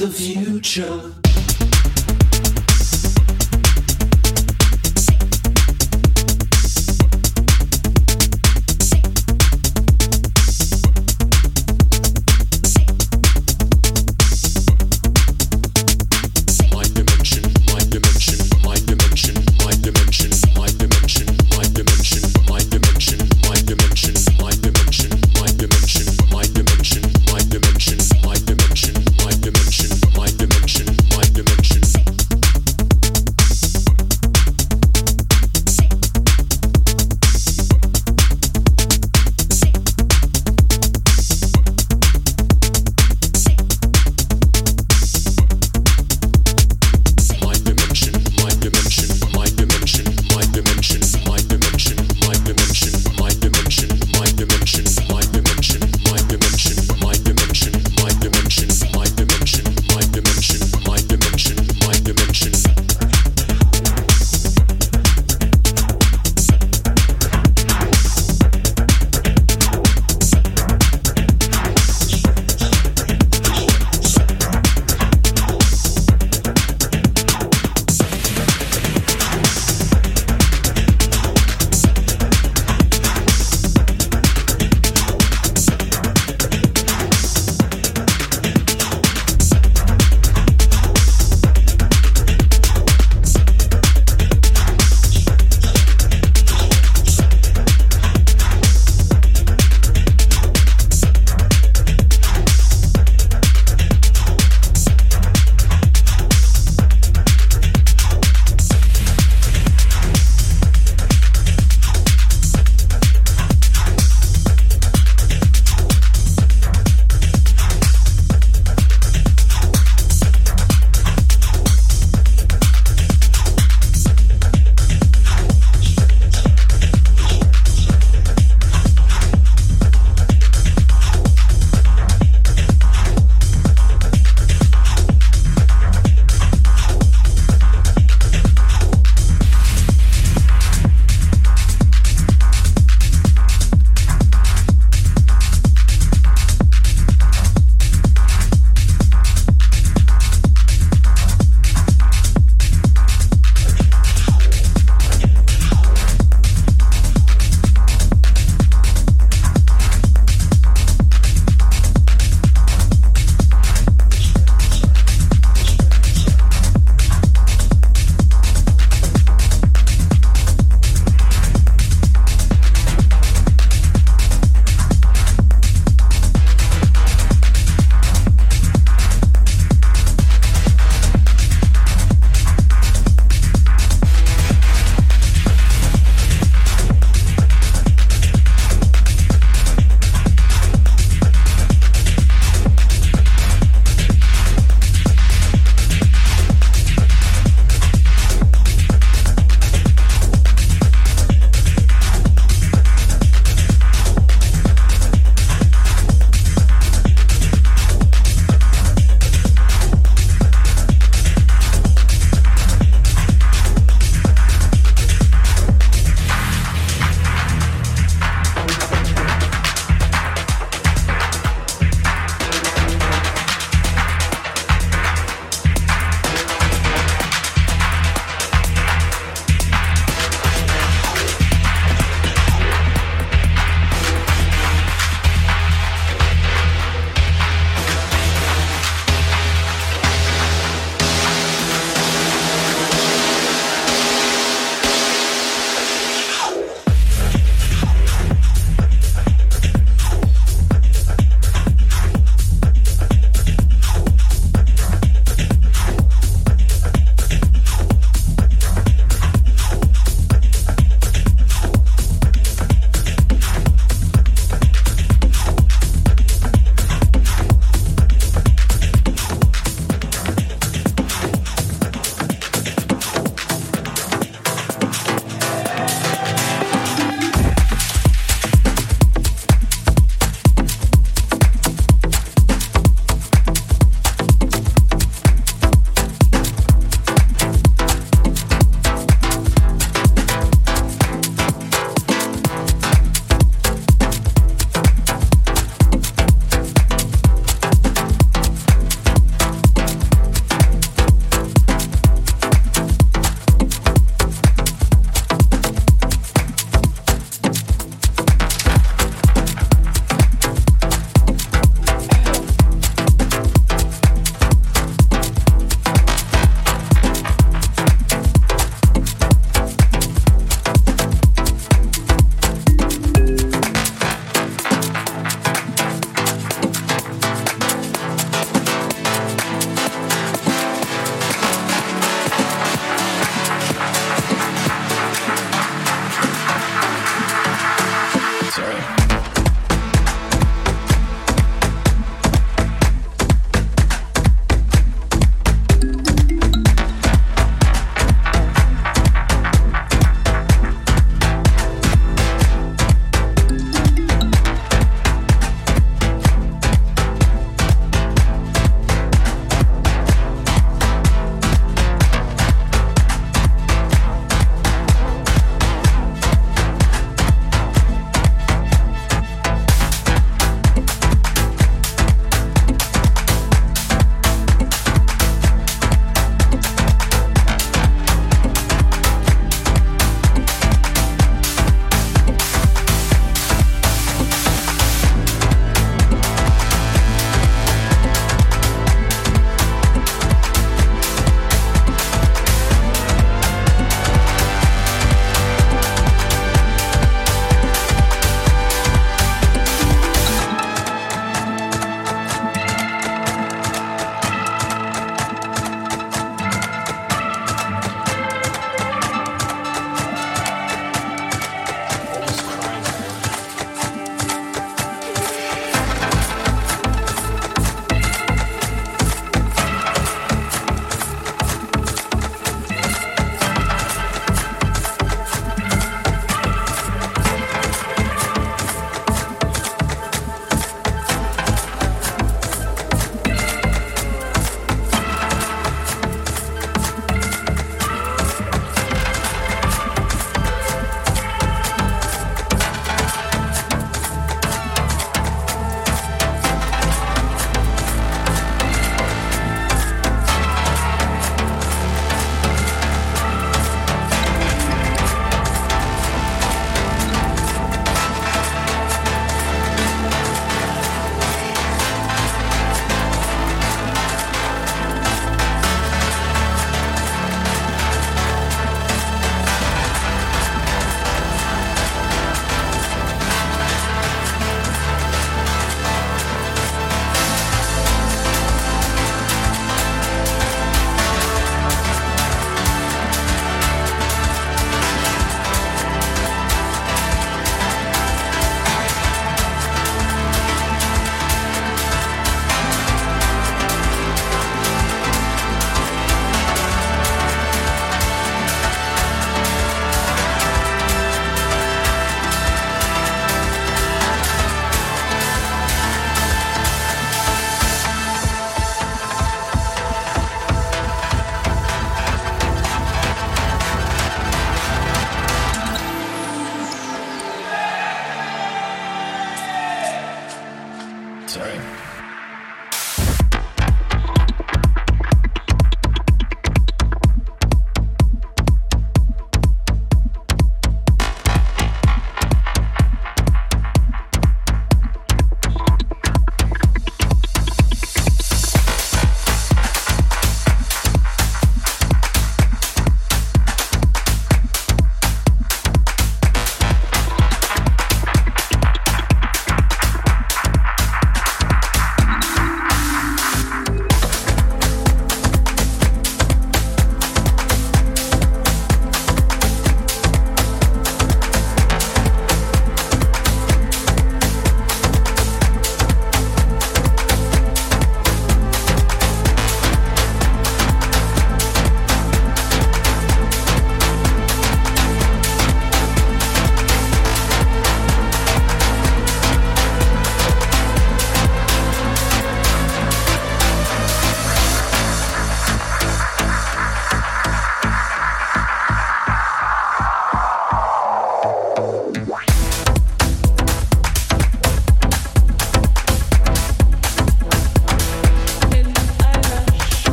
the future.